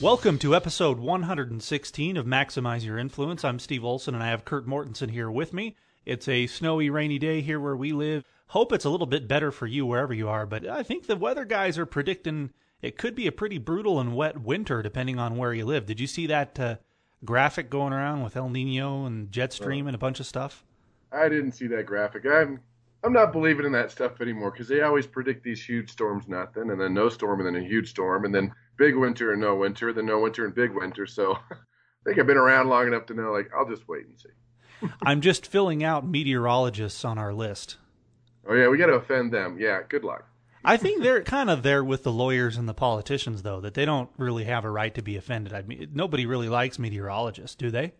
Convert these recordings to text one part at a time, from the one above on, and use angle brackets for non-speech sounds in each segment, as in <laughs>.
Welcome to episode 116 of Maximize Your Influence. I'm Steve Olson and I have Kurt Mortensen here with me. It's a snowy, rainy day here where we live. Hope it's a little bit better for you wherever you are, but I think the weather guys are predicting it could be a pretty brutal and wet winter depending on where you live. Did you see that uh, graphic going around with El Nino and Jetstream and a bunch of stuff? I didn't see that graphic. I'm I'm not believing in that stuff anymore because they always predict these huge storms, nothing, and then no storm, and then a huge storm, and then big winter and no winter, then no winter and big winter. So <laughs> I think I've been around long enough to know, like, I'll just wait and see. <laughs> I'm just filling out meteorologists on our list. Oh yeah, we got to offend them. Yeah, good luck. I think they're kind of there with the lawyers and the politicians, though, that they don't really have a right to be offended. I mean, nobody really likes meteorologists, do they?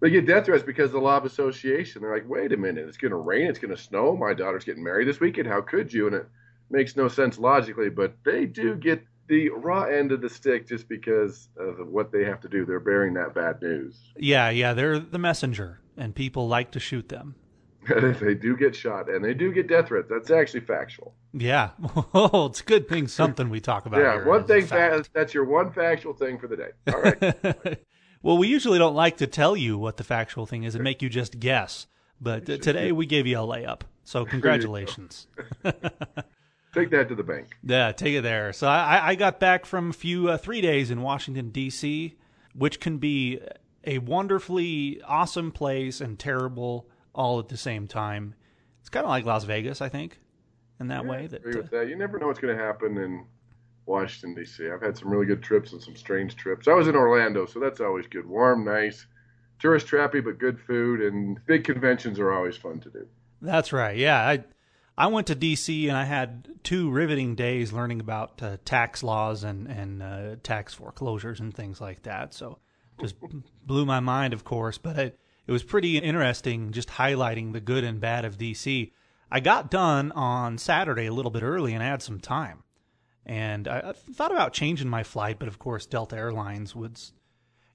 They get death threats because of the law of association. They're like, wait a minute, it's going to rain, it's going to snow. My daughter's getting married this weekend. How could you? And it makes no sense logically, but they do get the raw end of the stick just because of what they have to do. They're bearing that bad news. Yeah, yeah, they're the messenger, and people like to shoot them. <laughs> they do get shot and they do get death threats. That's actually factual. Yeah. <laughs> Oh, it's a good thing something we talk about. yeah, one thing that's your one factual thing for the day. All right. <laughs> well, we usually don't like to tell you what the factual thing is and make you just guess, but uh, today we gave you a layup. So congratulations. Take that to the bank. Yeah, take it there. So I, I got back from a few uh, three days in Washington D.C., which can be a wonderfully awesome place and terrible all at the same time. It's kind of like Las Vegas, I think, in that yeah, way. That, agree with that. You never know what's going to happen in Washington D.C. I've had some really good trips and some strange trips. I was in Orlando, so that's always good. Warm, nice, tourist trappy, but good food, and big conventions are always fun to do. That's right. Yeah, I I went to D.C. and I had two riveting days learning about uh, tax laws and and uh, tax foreclosures and things like that. So just blew my mind, of course, but it it was pretty interesting just highlighting the good and bad of DC. I got done on Saturday a little bit early and I had some time. And I, thought about changing my flight, but of course Delta Airlines would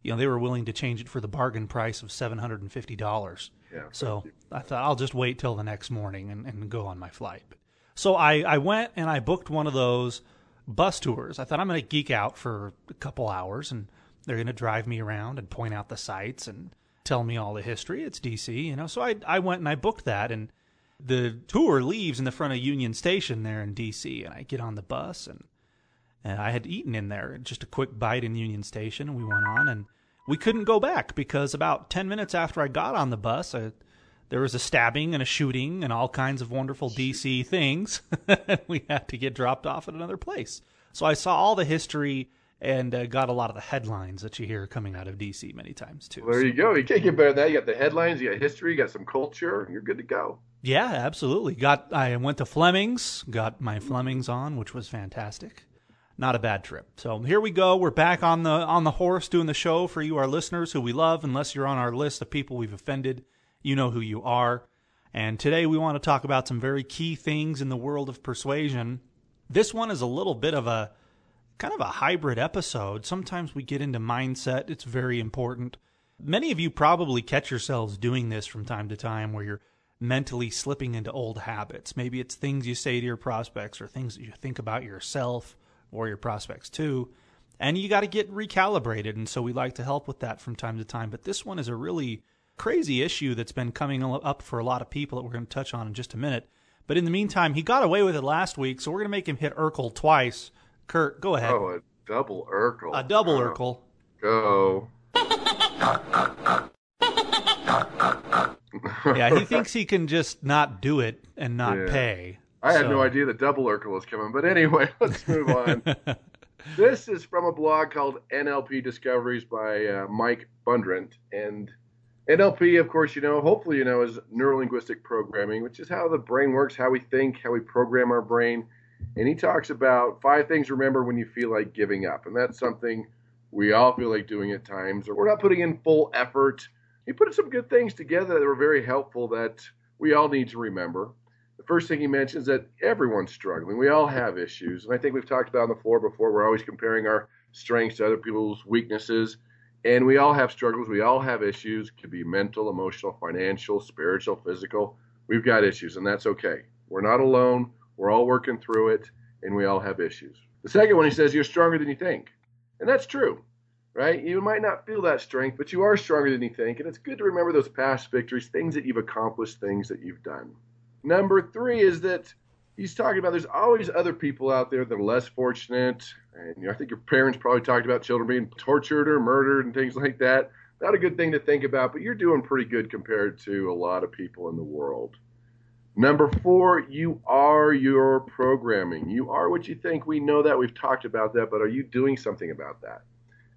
you know, they were willing to change it for the bargain price of $750. Yeah, so I thought I'll just wait till the next morning and, and go on my flight. So I, I went and I booked one of those bus tours. I thought I'm going to geek out for a couple hours and they're going to drive me around and point out the sights and tell me all the history. It's DC, you know. So I I went and I booked that, and the tour leaves in the front of Union Station there in DC, and I get on the bus and and I had eaten in there, just a quick bite in Union Station, and we went on, and we couldn't go back because about ten minutes after I got on the bus, I, there was a stabbing and a shooting and all kinds of wonderful DC things. <laughs> we had to get dropped off at another place. So I saw all the history and uh, got a lot of the headlines that you hear coming out of DC many times too. Well, there you go. You can't get better than that. You got the headlines, you got history, you got some culture. You're good to go. Yeah, absolutely. Got I went to Fleming's, got my Fleming's on, which was fantastic. Not a bad trip. So here we go. We're back on the on the horse doing the show for you, our listeners, who we love. Unless you're on our list of people we've offended, you know who you are. And today we want to talk about some very key things in the world of persuasion. This one is a little bit of a kind of a hybrid episode. Sometimes we get into mindset, it's very important. Many of you probably catch yourselves doing this from time to time where you're mentally slipping into old habits. Maybe it's things you say to your prospects or things that you think about yourself or your prospects too. And you got to get recalibrated. And so we like to help with that from time to time. But this one is a really crazy issue that's been coming up for a lot of people that we're going to touch on in just a minute. But in the meantime, he got away with it last week, so we're going to make him hit Urkel twice Kurt, go ahead. Oh, a double Urkel. A double oh. Urkel. Go. <laughs> yeah, he thinks he can just not do it and not yeah. pay. I so. had no idea the double Urkel was coming, but anyway, <laughs> let's move on. <laughs> this is from a blog called NLP Discoveries by uh, Mike Bundrant, and NLP, of course, you know, hopefully you know, is neuro linguistic programming, which is how the brain works, how we think, how we program our brain and he talks about five things remember when you feel like giving up. And that's something we all feel like doing at times, or we're not putting in full effort he put some good things together that were very helpful that we all need to remember. The first thing he mentions that everyone's struggling. We all have issues. And I think we've talked about on the floor before, we're always comparing our strengths to other people's weaknesses. And we all have struggles. We all have issues. It could be mental, emotional, financial, spiritual, physical. We've got issues, and that's okay. We're not alone. We're all working through it, and we all have issues. The second one, he says, You're stronger than you think. And that's true, right? You might not feel that strength, but you are stronger than you think. And it's good to remember those past victories, things that you've accomplished, things that you've done. Number three is that he's talking about there's always other people out there that are less fortunate. And you know, I think your parents probably talked about children being tortured or murdered and things like that. Not a good thing to think about, but you're doing pretty good compared to a lot of people in the world. Number four, you are your programming. You are what you think. We know that. We've talked about that, but are you doing something about that?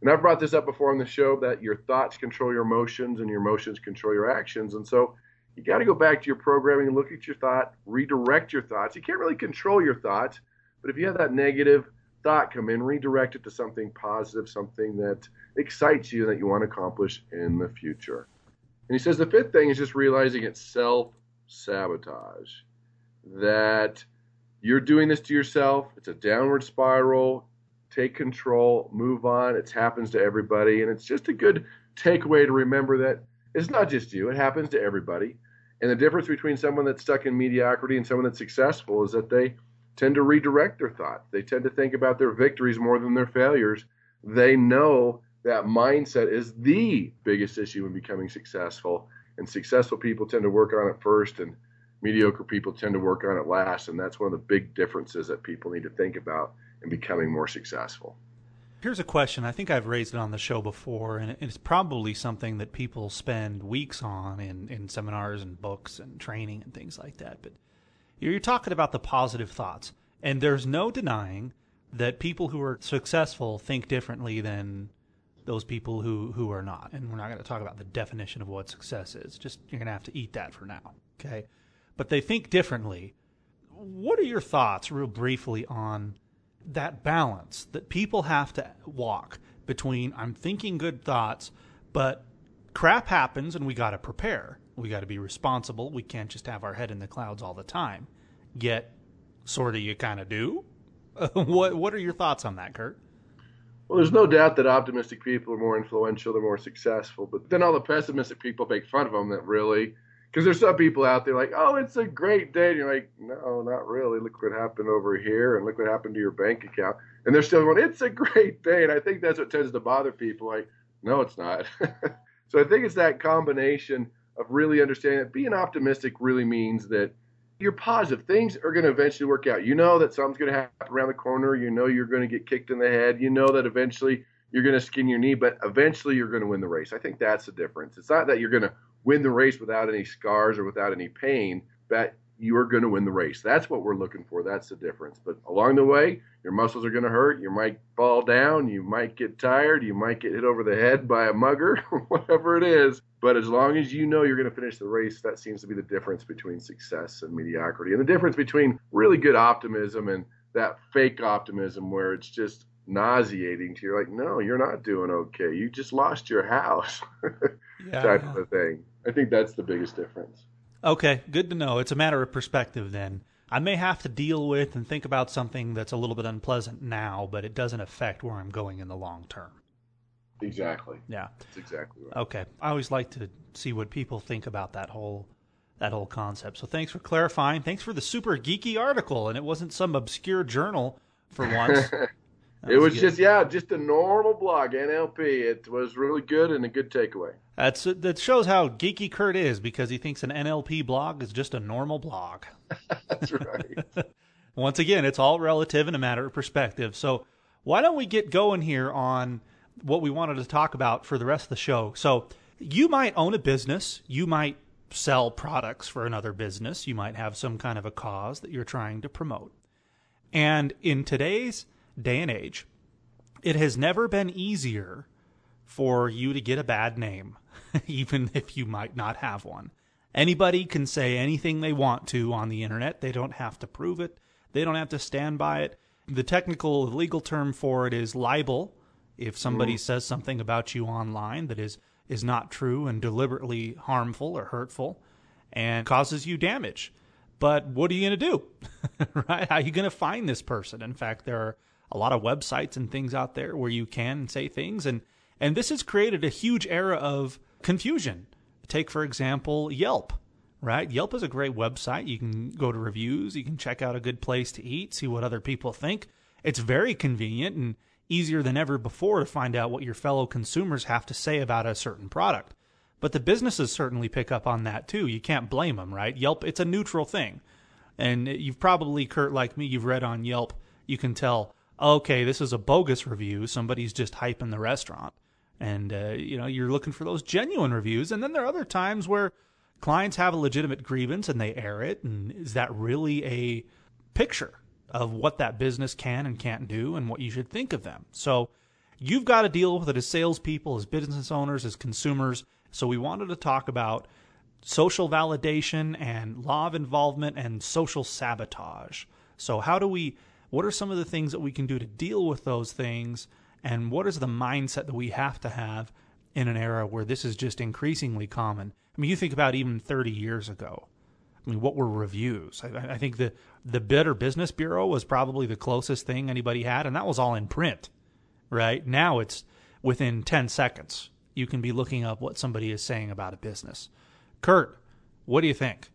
And I've brought this up before on the show that your thoughts control your emotions and your emotions control your actions. And so you got to go back to your programming look at your thought, redirect your thoughts. You can't really control your thoughts, but if you have that negative thought come in, redirect it to something positive, something that excites you that you want to accomplish in the future. And he says the fifth thing is just realizing it's self sabotage. That you're doing this to yourself, it's a downward spiral. Take control, move on. It happens to everybody. And it's just a good takeaway to remember that it's not just you, it happens to everybody. And the difference between someone that's stuck in mediocrity and someone that's successful is that they tend to redirect their thoughts. They tend to think about their victories more than their failures. They know that mindset is the biggest issue in becoming successful. And successful people tend to work on it first, and mediocre people tend to work on it last. And that's one of the big differences that people need to think about in becoming more successful. Here's a question. I think I've raised it on the show before, and it's probably something that people spend weeks on in, in seminars and books and training and things like that. But you're talking about the positive thoughts, and there's no denying that people who are successful think differently than those people who, who are not. And we're not going to talk about the definition of what success is. Just you're going to have to eat that for now. Okay. But they think differently. What are your thoughts, real briefly, on that balance that people have to walk between I'm thinking good thoughts, but crap happens and we got to prepare. We got to be responsible. We can't just have our head in the clouds all the time. Yet, sort of, you kind of do. <laughs> what What are your thoughts on that, Kurt? Well, there's no doubt that optimistic people are more influential, they're more successful. But then all the pessimistic people make fun of them that really, because there's some people out there like, oh, it's a great day. And you're like, no, not really. Look what happened over here and look what happened to your bank account. And they're still going, it's a great day. And I think that's what tends to bother people. Like, no, it's not. <laughs> so I think it's that combination of really understanding that being optimistic really means that you're positive. Things are going to eventually work out. You know that something's going to happen around the corner. You know you're going to get kicked in the head. You know that eventually you're going to skin your knee, but eventually you're going to win the race. I think that's the difference. It's not that you're going to win the race without any scars or without any pain, but you are going to win the race. That's what we're looking for. That's the difference. But along the way, your muscles are going to hurt. You might fall down. You might get tired. You might get hit over the head by a mugger, <laughs> whatever it is. But as long as you know you're going to finish the race, that seems to be the difference between success and mediocrity, and the difference between really good optimism and that fake optimism where it's just nauseating to you. Like, no, you're not doing okay. You just lost your house, <laughs> yeah. type of a thing. I think that's the biggest difference. Okay, good to know. It's a matter of perspective then. I may have to deal with and think about something that's a little bit unpleasant now, but it doesn't affect where I'm going in the long term. Exactly. Yeah. That's exactly right. Okay. I always like to see what people think about that whole that whole concept. So thanks for clarifying. Thanks for the super geeky article and it wasn't some obscure journal for once. <laughs> it was, was just yeah, just a normal blog, NLP. It was really good and a good takeaway. That's that shows how geeky Kurt is because he thinks an NLP blog is just a normal blog. <laughs> That's right. <laughs> Once again, it's all relative and a matter of perspective. So why don't we get going here on what we wanted to talk about for the rest of the show? So you might own a business, you might sell products for another business, you might have some kind of a cause that you're trying to promote. And in today's day and age, it has never been easier for you to get a bad name, <laughs> even if you might not have one. Anybody can say anything they want to on the internet. They don't have to prove it. They don't have to stand by it. The technical legal term for it is libel. If somebody mm. says something about you online that is is not true and deliberately harmful or hurtful and causes you damage. But what are you going to do? <laughs> right? How are you going to find this person? In fact, there are a lot of websites and things out there where you can say things and and this has created a huge era of confusion. Take for example Yelp, right? Yelp is a great website. You can go to reviews, you can check out a good place to eat, see what other people think. It's very convenient and easier than ever before to find out what your fellow consumers have to say about a certain product. But the businesses certainly pick up on that too. You can't blame them, right? Yelp, it's a neutral thing. And you've probably, Kurt, like me, you've read on Yelp, you can tell, okay, this is a bogus review. Somebody's just hyping the restaurant. And, uh, you know, you're looking for those genuine reviews. And then there are other times where clients have a legitimate grievance and they air it. And is that really a picture of what that business can and can't do and what you should think of them? So you've got to deal with it as salespeople, as business owners, as consumers so we wanted to talk about social validation and law of involvement and social sabotage. So how do we what are some of the things that we can do to deal with those things and what is the mindset that we have to have in an era where this is just increasingly common? I mean, you think about even 30 years ago. I mean, what were reviews? I, I think the the Better Business Bureau was probably the closest thing anybody had, and that was all in print. Right now, it's within 10 seconds you can be looking up what somebody is saying about a business. Kurt, what do you think?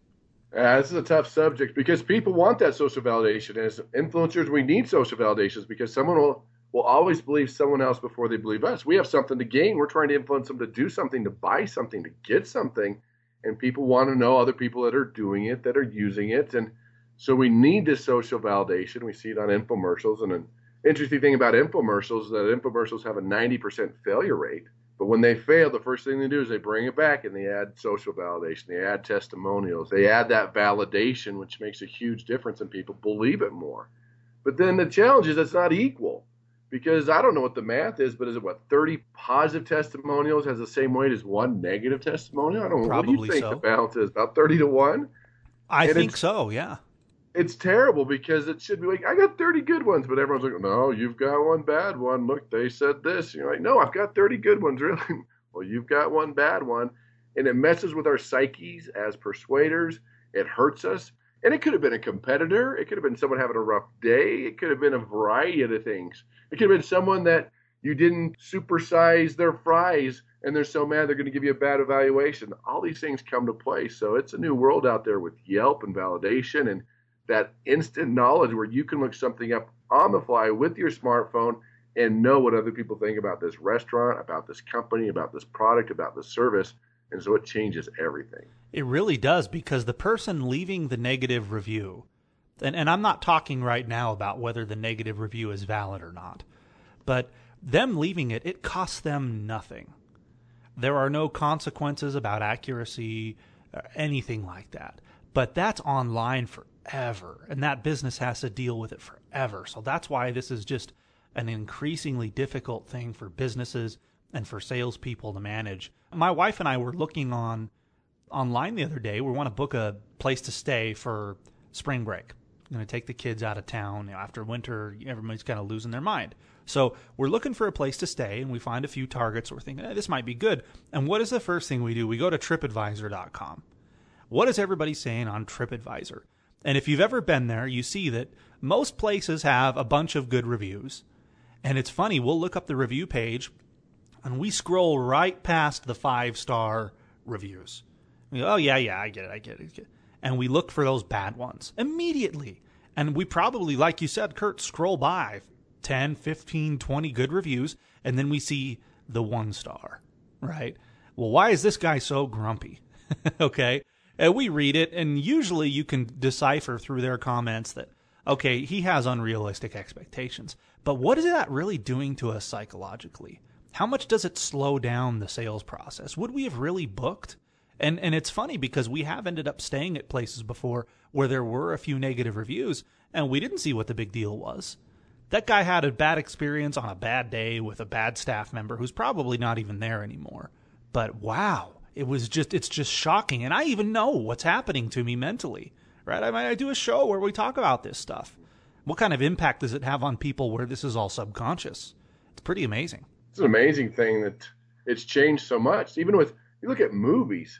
Uh, this is a tough subject because people want that social validation. As influencers, we need social validations because someone will, will always believe someone else before they believe us. We have something to gain. We're trying to influence them to do something, to buy something, to get something. And people want to know other people that are doing it, that are using it. And so we need this social validation. We see it on infomercials. And an interesting thing about infomercials is that infomercials have a 90% failure rate. But when they fail, the first thing they do is they bring it back and they add social validation, they add testimonials, they add that validation, which makes a huge difference and people believe it more. But then the challenge is it's not equal because I don't know what the math is, but is it what 30 positive testimonials has the same weight as one negative testimonial? I don't know. Probably what do you think so. the balance is? About 30 to 1? I And think so, yeah. It's terrible because it should be like I got 30 good ones, but everyone's like, no, you've got one bad one. Look, they said this. And you're like, no, I've got 30 good ones, <laughs> really. well, you've got one bad one, and it messes with our psyches as persuaders. It hurts us, and it could have been a competitor. It could have been someone having a rough day. It could have been a variety of the things. It could have been someone that you didn't supersize their fries and they're so mad they're going to give you a bad evaluation. All these things come to play. So it's a new world out there with Yelp and validation and that instant knowledge where you can look something up on the fly with your smartphone and know what other people think about this restaurant, about this company, about this product, about this service. And so it changes everything. It really does because the person leaving the negative review, and, and I'm not talking right now about whether the negative review is valid or not, but them leaving it, it costs them nothing. There are no consequences about accuracy, or anything like that. But that's online forever, and that business has to deal with it forever. So that's why this is just an increasingly difficult thing for businesses and for salespeople to manage. My wife and I were looking on online the other day. We want to book a place to stay for spring break. I'm going to take the kids out of town. You know, after winter, everybody's kind of losing their mind. So we're looking for a place to stay, and we find a few targets. We're thinking, eh, this might be good. And what is the first thing we do? We go to TripAdvisor.com. What is everybody saying on TripAdvisor? And if you've ever been there, you see that most places have a bunch of good reviews. And it's funny, we'll look up the review page and we scroll right past the five star reviews. We go, oh, yeah, yeah, I get it, I get it. I get it. And we look for those bad ones immediately. And we probably, like you said, Kurt, scroll by 10, 15, 20 good reviews, and then we see the one star, right? Well, why is this guy so grumpy? <laughs> okay. And we read it, and usually you can decipher through their comments that, okay, he has unrealistic expectations. But what is that really doing to us psychologically? How much does it slow down the sales process? Would we have really booked? And and it's funny because we have ended up staying at places before where there were a few negative reviews and we didn't see what the big deal was. That guy had a bad experience on a bad day with a bad staff member who's probably not even there anymore. But wow, it was just it's just shocking and I even know what's happening to me mentally. Right? I mean I do a show where we talk about this stuff. What kind of impact does it have on people where this is all subconscious? It's pretty amazing. It's an amazing thing that it's changed so much. Even with you look at movies,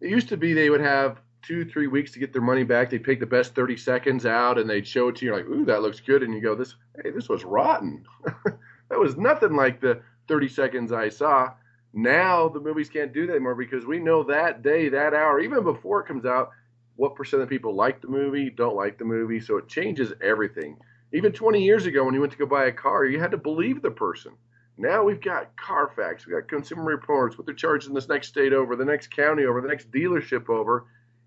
it used to be they would have two, three weeks to get their money back. They'd pick the best 30 seconds out and they'd show it to you like, ooh, that looks good. And you go, this, hey, this was rotten. <laughs> that was nothing like the 30 seconds I saw. Now the movies can't do that anymore because we know that day, that hour, even before it comes out, what percent of people like the movie, don't like the movie. So it changes everything. Even 20 years ago, when you went to go buy a car, you had to believe the person. Now we've got Carfax, we've got Consumer Reports, what they're charging this next state over, the next county over, the next dealership over.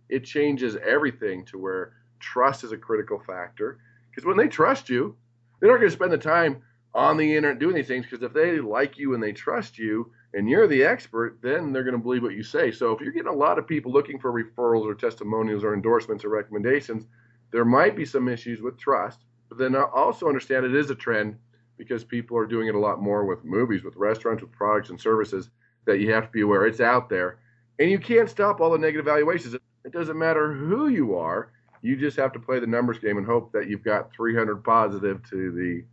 It changes everything to where trust is a critical factor. Because when they trust you, they're not going to spend the time on the internet doing these things. Because if they like you and they trust you and you're the expert, then they're going to believe what you say. So if you're getting a lot of people looking for referrals or testimonials or endorsements or recommendations, there might be some issues with trust. But then I also understand it is a trend because people are doing it a lot more with movies, with restaurants, with products and services that you have to be aware it's out there. And you can't stop all the negative valuations. It doesn't matter who you are. You just have to play the numbers game and hope that you've got 300 positive to the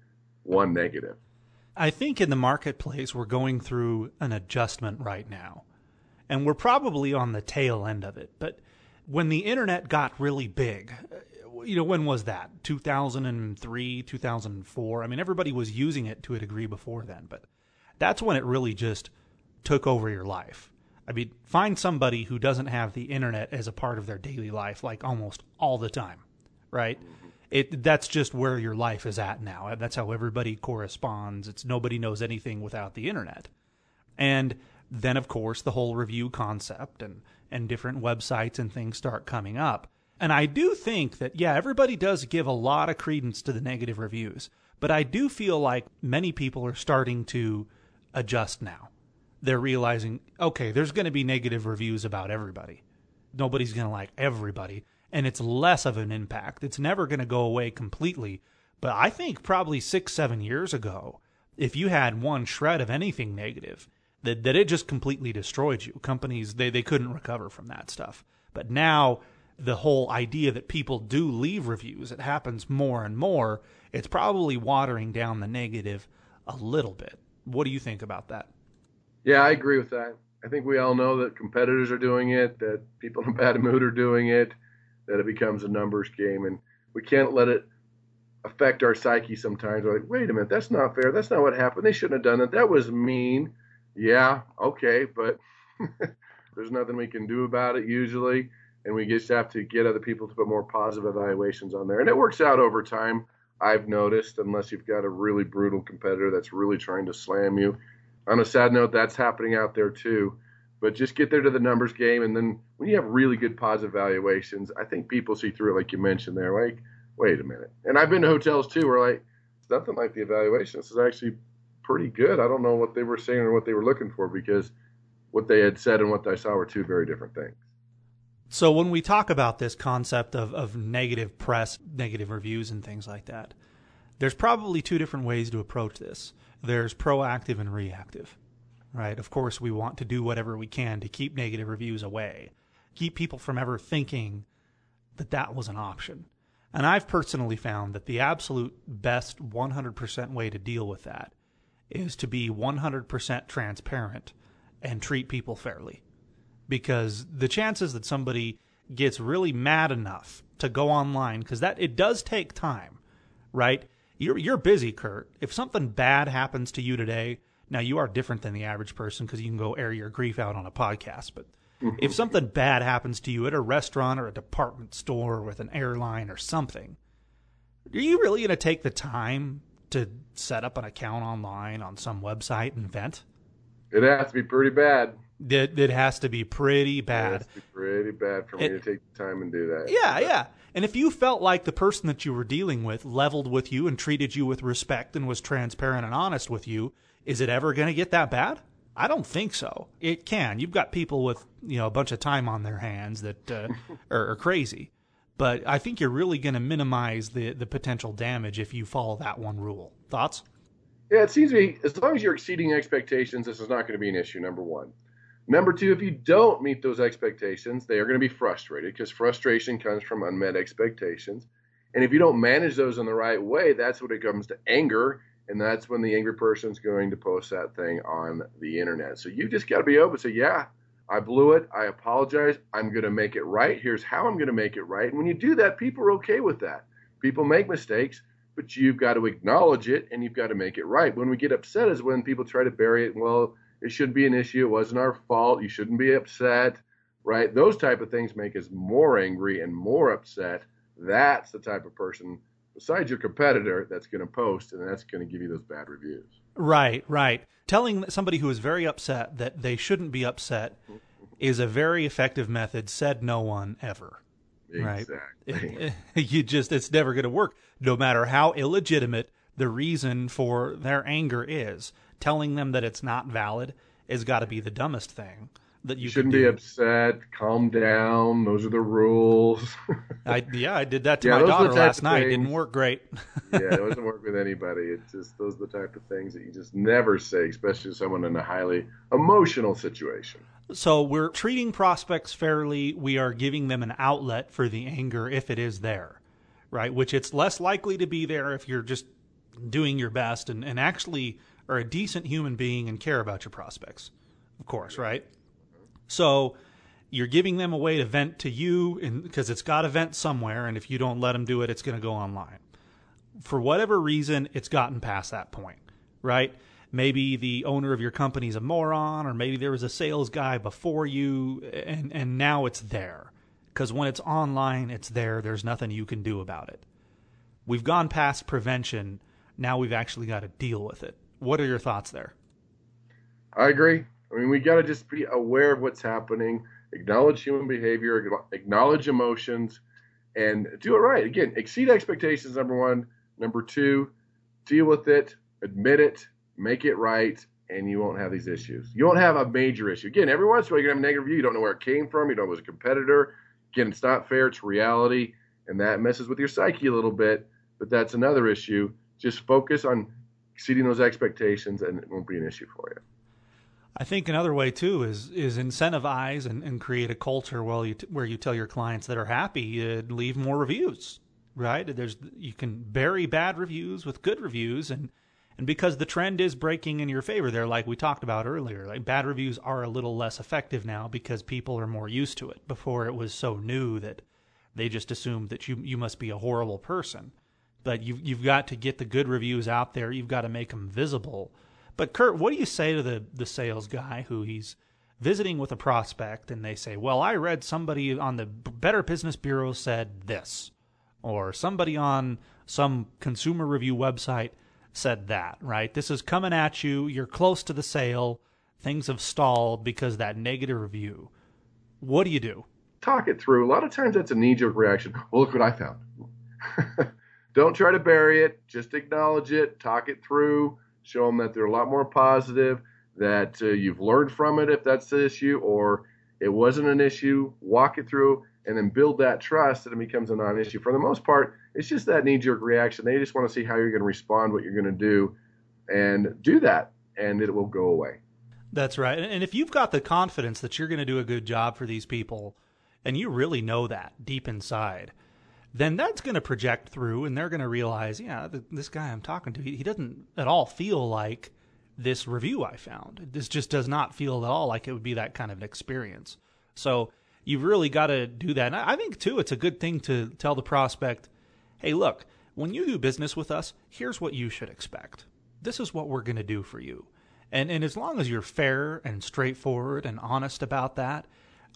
one negative. I think in the marketplace, we're going through an adjustment right now. And we're probably on the tail end of it. But when the internet got really big, uh, you know, when was that? 2003, 2004. I mean, everybody was using it to a degree before then, but that's when it really just took over your life. I mean, find somebody who doesn't have the internet as a part of their daily life like almost all the time, right? Mm-hmm. It that's just where your life is at now. That's how everybody corresponds. It's nobody knows anything without the internet. And then of course the whole review concept and and different websites and things start coming up. And I do think that, yeah, everybody does give a lot of credence to the negative reviews, but I do feel like many people are starting to adjust now. They're realizing, okay, there's going to be negative reviews about everybody. Nobody's going to like everybody, and it's less of an impact. It's never going to go away completely. But I think probably six, seven years ago, if you had one shred of anything negative, that, that it just completely destroyed you. Companies, they, they couldn't recover from that stuff. But now the whole idea that people do leave reviews. It happens more and more. It's probably watering down the negative a little bit. What do you think about that? Yeah, I agree with that. I think we all know that competitors are doing it, that people in a bad mood are doing it, that it becomes a numbers game, and we can't let it affect our psyche sometimes. We're like, wait a minute, that's not fair. That's not what happened. They shouldn't have done that. That was mean. Yeah, okay, but <laughs> there's nothing we can do about it usually and we just have to get other people to put more positive evaluations on there. And it works out over time, I've noticed, unless you've got a really brutal competitor that's really trying to slam you. On a sad note, that's happening out there too. But just get there to the numbers game, and then when you have really good positive valuations, I think people see through it, like you mentioned there. Like, wait a minute. And I've been to hotels too where like it's nothing like the evaluation. This is actually pretty good. I don't know what they were saying or what they were looking for because what they had said and what I saw were two very different things. So when we talk about this concept of, of negative press, negative reviews, and things like that, there's probably two different ways to approach this. There's proactive and reactive, right? Of course, we want to do whatever we can to keep negative reviews away, keep people from ever thinking that that was an option. And I've personally found that the absolute best 100% way to deal with that is to be 100% transparent and treat people fairly because the chances that somebody gets really mad enough to go online because that it does take time, right? You're you're busy, Kurt. If something bad happens to you today, now you are different than the average person because you can go air your grief out on a podcast. But mm-hmm. if something bad happens to you at a restaurant or a department store or with an airline or something, are you really going to take the time to set up an account online on some website and vent? It has to be pretty bad. It, it has to be pretty bad. Be pretty bad for me it, to take the time and do that. Yeah, yeah. And if you felt like the person that you were dealing with leveled with you and treated you with respect and was transparent and honest with you, is it ever going to get that bad? I don't think so. It can. You've got people with you know a bunch of time on their hands that uh, <laughs> are, are crazy, but I think you're really going to minimize the the potential damage if you follow that one rule. Thoughts? Yeah, it seems to me as long as you're exceeding expectations, this is not going to be an issue. Number one. Number two, if you don't meet those expectations, they are going to be frustrated because frustration comes from unmet expectations. And if you don't manage those in the right way, that's when it comes to anger and that's when the angry person's going to post that thing on the internet. So you just got to be open. Say, yeah, I blew it. I apologize. I'm going to make it right. Here's how I'm going to make it right. And when you do that, people are okay with that. People make mistakes, but you've got to acknowledge it and you've got to make it right. When we get upset is when people try to bury it. Well, it shouldn't be an issue. It wasn't our fault. You shouldn't be upset, right? Those type of things make us more angry and more upset. That's the type of person besides your competitor that's going to post and that's going to give you those bad reviews. Right, right. Telling somebody who is very upset that they shouldn't be upset is a very effective method said no one ever. Exactly. Right. <laughs> you just it's never going to work no matter how illegitimate the reason for their anger is. Telling them that it's not valid has got to be the dumbest thing that you, you shouldn't be upset. Calm down. Those are the rules. <laughs> I yeah, I did that to yeah, my daughter last night. It didn't work great. <laughs> <laughs> yeah, it doesn't work with anybody. It's just those are the type of things that you just never say, especially to someone in a highly emotional situation. So we're treating prospects fairly. We are giving them an outlet for the anger if it is there, right? Which it's less likely to be there if you're just doing your best and, and actually are a decent human being and care about your prospects, of course, right? So you're giving them a way to vent to you because it's got to vent somewhere. And if you don't let them do it, it's going to go online. For whatever reason, it's gotten past that point, right? Maybe the owner of your company is a moron, or maybe there was a sales guy before you, and, and now it's there. Because when it's online, it's there. There's nothing you can do about it. We've gone past prevention. Now we've actually got to deal with it. What are your thoughts there? I agree. I mean, we got to just be aware of what's happening, acknowledge human behavior, acknowledge emotions, and do it right. Again, exceed expectations, number one. Number two, deal with it, admit it, make it right, and you won't have these issues. You won't have a major issue. Again, every once in a while, you're to have a negative review. You don't know where it came from. You don't know it was a competitor. Again, it's not fair. It's reality. And that messes with your psyche a little bit, but that's another issue. Just focus on exceeding those expectations, and it won't be an issue for you. I think another way too is is incentivize and, and create a culture where you t- where you tell your clients that are happy uh, leave more reviews. Right? There's you can bury bad reviews with good reviews, and and because the trend is breaking in your favor there, like we talked about earlier, like bad reviews are a little less effective now because people are more used to it. Before it was so new that they just assumed that you you must be a horrible person. But you you've got to get the good reviews out there. You've got to make them visible but Kurt, what do you say to the the sales guy who he's visiting with a prospect and they say, "Well, I read somebody on the Better Business Bureau said this," or somebody on some consumer review website said that, right? This is coming at you. You're close to the sale. Things have stalled because that negative review. What do you do? Talk it through. A lot of times that's a knee jerk reaction. Well, look what I found. <laughs> Don't try to bury it. Just acknowledge it. Talk it through show them that they're a lot more positive, that uh, you've learned from it if that's the issue, or it wasn't an issue, walk it through, and then build that trust that it becomes a non issue. For the most part, it's just that knee jerk reaction. They just want to see how you're going to respond, what you're going to do, and do that, and it will go away. That's right. And if you've got the confidence that you're going to do a good job for these people, and you really know that deep inside, then that's going to project through and they're going to realize, yeah, this guy I'm talking to, he, he doesn't at all feel like this review I found. This just does not feel at all like it would be that kind of an experience. So you've really got to do that. And I think, too, it's a good thing to tell the prospect, hey, look, when you do business with us, here's what you should expect. This is what we're going to do for you. And, and as long as you're fair and straightforward and honest about that,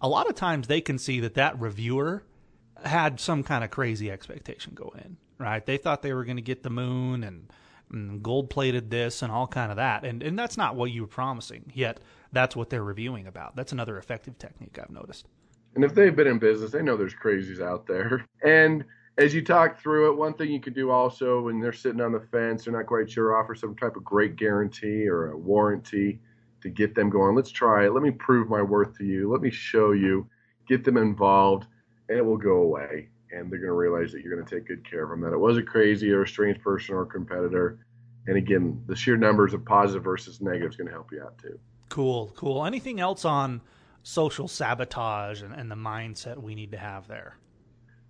a lot of times they can see that that reviewer – had some kind of crazy expectation go in, right? They thought they were going to get the moon and, and gold plated this and all kind of that, and and that's not what you were promising. Yet that's what they're reviewing about. That's another effective technique I've noticed. And if they've been in business, they know there's crazies out there. <laughs> And as you talk through it, one thing you could do also when they're sitting on the fence, they're not quite sure, offer some type of great guarantee or a warranty to get them going. Let's try it. Let me prove my worth to you. Let me show you. Get them involved it will go away. And they're going to realize that you're going to take good care of them, that it was a crazy or a strange person or a competitor. And again, the sheer numbers of positive versus negative is going to help you out too. Cool, cool. Anything else on social sabotage and, and the mindset we need to have there?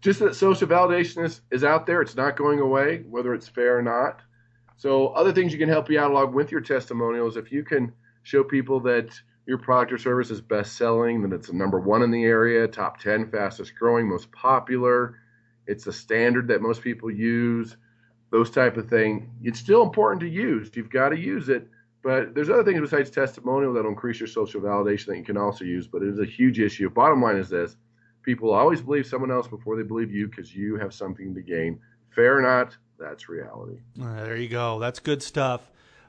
Just that social validation is, is out there. It's not going away, whether it's fair or not. So other things you can help you out along with your testimonials, if you can show people that your product or service is best selling, that it's the number one in the area, top 10 fastest growing, most popular, it's a standard that most people use, those type of thing. It's still important to use. You've got to use it. But there's other things besides testimonial that'll increase your social validation that you can also use. But it is a huge issue. Bottom line is this people always believe someone else before they believe you because you have something to gain. Fair or not, that's reality. There you go. That's good stuff.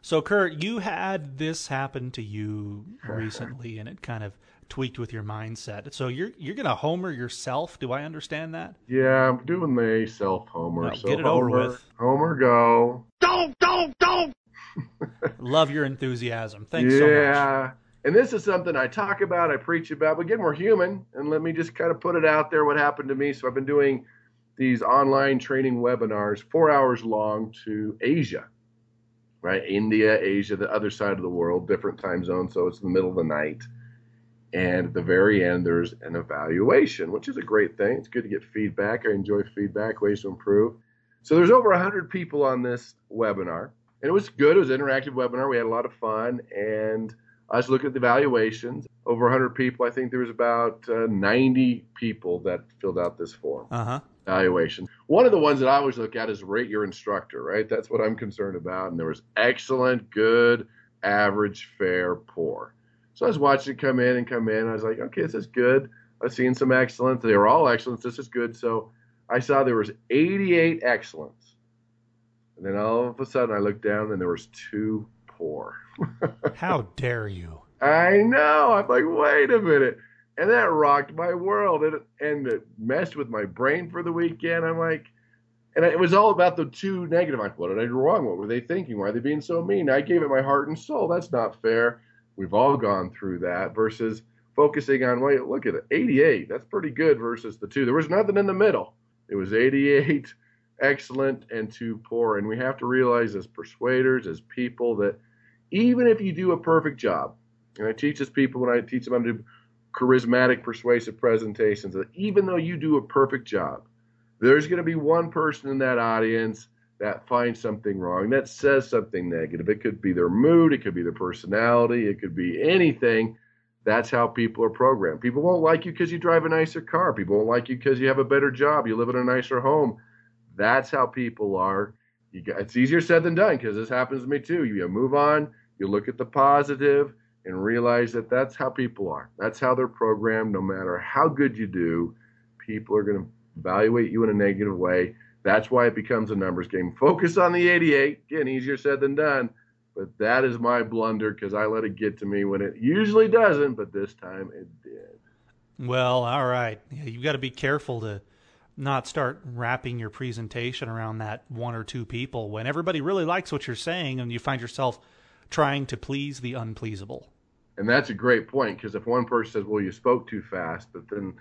So, Kurt, you had this happen to you <laughs> recently, and it kind of tweaked with your mindset. So you're you're going to homer yourself. Do I understand that? Yeah, I'm doing the self homer. Well, so get it homer, over with. Homer, go. Don't, don't, don't. <laughs> Love your enthusiasm. Thanks so much. yeah. And this is something I talk about, I preach about, but again, we're human. And let me just kind of put it out there what happened to me. So I've been doing these online training webinars, four hours long to Asia, right? India, Asia, the other side of the world, different time zone. So it's the middle of the night. And at the very end, there's an evaluation, which is a great thing. It's good to get feedback. I enjoy feedback, ways to improve. So there's over 100 people on this webinar. And it was good. It was an interactive webinar. We had a lot of fun. And I was looking at the evaluations. Over 100 people. I think there was about uh, 90 people that filled out this form Uh huh. Evaluation. One of the ones that I always look at is rate your instructor, right? That's what I'm concerned about. And there was excellent, good, average, fair, poor. So I was watching it come in and come in. I was like, okay, this is good. I've seen some excellence. They were all excellence. This is good. So I saw there was 88 excellence. And then all of a sudden I looked down and there was two poor. <laughs> How dare you? I know. I'm like, wait a minute. And that rocked my world and, and it messed with my brain for the weekend. I'm like, and it was all about the two negative. Like, what did I do wrong? What were they thinking? Why are they being so mean? I gave it my heart and soul. That's not fair. We've all gone through that versus focusing on, wait, look at it, 88. That's pretty good versus the two. There was nothing in the middle. It was 88 excellent and two poor. And we have to realize as persuaders, as people, that even if you do a perfect job, and I teach this people when I teach them how to do charismatic, persuasive presentations, even though you do a perfect job, there's going to be one person in that audience that finds something wrong, that says something negative. It could be their mood, it could be their personality, it could be anything. That's how people are programmed. People won't like you because you drive a nicer car. People won't like you because you have a better job. You live in a nicer home. That's how people are. Got, it's easier said than done because this happens to me too. You move on, you look at the positive, and realize that that's how people are. That's how they're programmed. No matter how good you do, people are going to evaluate you in a negative way. That's why it becomes a numbers game. Focus on the 88. Again, easier said than done. But that is my blunder because I let it get to me when it usually doesn't, but this time it did. Well, all right. You've got to be careful to not start wrapping your presentation around that one or two people when everybody really likes what you're saying and you find yourself trying to please the unpleasable. And that's a great point because if one person says, well, you spoke too fast, but then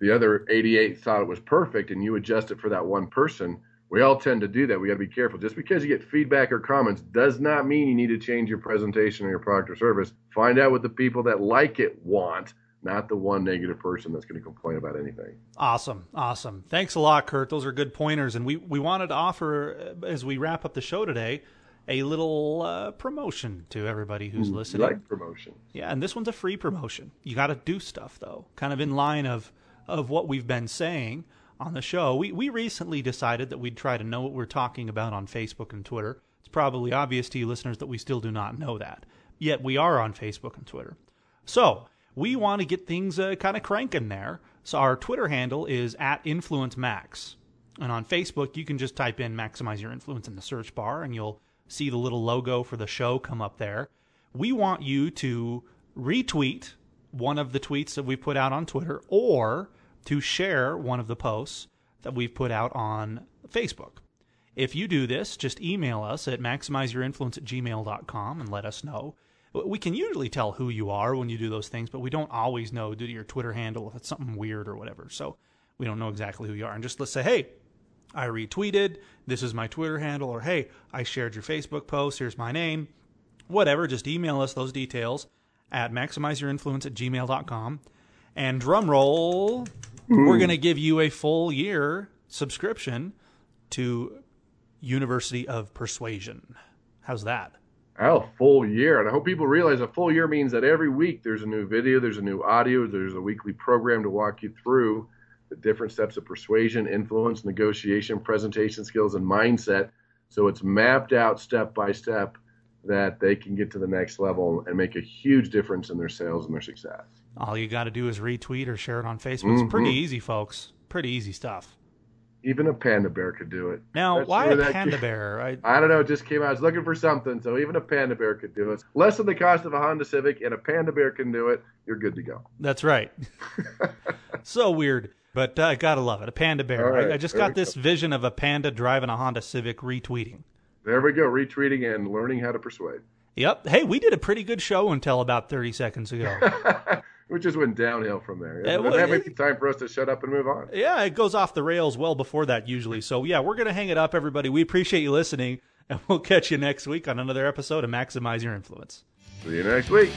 the other 88 thought it was perfect and you adjust it for that one person, we all tend to do that. We got to be careful. Just because you get feedback or comments does not mean you need to change your presentation or your product or service. Find out what the people that like it want, not the one negative person that's going to complain about anything. Awesome. Awesome. Thanks a lot, Kurt. Those are good pointers. And we, we wanted to offer, uh, as we wrap up the show today, a little uh, promotion to everybody who's You listening. like promotion. Yeah, and this one's a free promotion. You got to do stuff though, kind of in line of of what we've been saying on the show. We we recently decided that we'd try to know what we're talking about on Facebook and Twitter. It's probably obvious to you listeners that we still do not know that. Yet we are on Facebook and Twitter. So, we want to get things uh, kind of cranking there. So our Twitter handle is at InfluenceMax. And on Facebook, you can just type in maximize your influence in the search bar and you'll see the little logo for the show come up there. We want you to retweet one of the tweets that we've put out on Twitter or to share one of the posts that we've put out on Facebook. If you do this, just email us at maximizeyourinfluence at gmail.com and let us know. We can usually tell who you are when you do those things, but we don't always know due to your Twitter handle if it's something weird or whatever. So we don't know exactly who you are. And just let's say, hey, I retweeted, this is my Twitter handle, or hey, I shared your Facebook post, here's my name. Whatever, just email us those details at maximizeyourinfluence at gmail.com. And drum roll, we're going to give you a full year subscription to University of Persuasion. How's that? Oh, full year. And I hope people realize a full year means that every week there's a new video, there's a new audio, there's a weekly program to walk you through the different steps of persuasion, influence, negotiation, presentation skills, and mindset. So it's mapped out step by step that they can get to the next level and make a huge difference in their sales and their success. All you got to do is retweet or share it on Facebook. It's pretty Mhm. easy, folks. Pretty easy stuff. Even a panda bear could do it. Now, That's why a panda came- bear? I, I don't know. It just came out. I was looking for something, so even a panda bear could do it. Less than the cost of a Honda Civic, and a panda bear can do it. You're good to go. that's right. <laughs> so weird, but I gotta love it. A panda bear. Right, I, I just got this vision of a panda driving a Honda Civic retweeting. There we go. Retweeting and learning how to persuade. Yep. Hey, we did a pretty good show until about 30 seconds ago. <laughs> we just went downhill from there. It well, doesn't have any time for us to shut up and move on. yeah, it goes off the rails well before that usually. So, yeah, we're going to hang it up, everybody. We appreciate you listening, and we'll catch you next week on another episode of Maximize Your Influence. See you next week.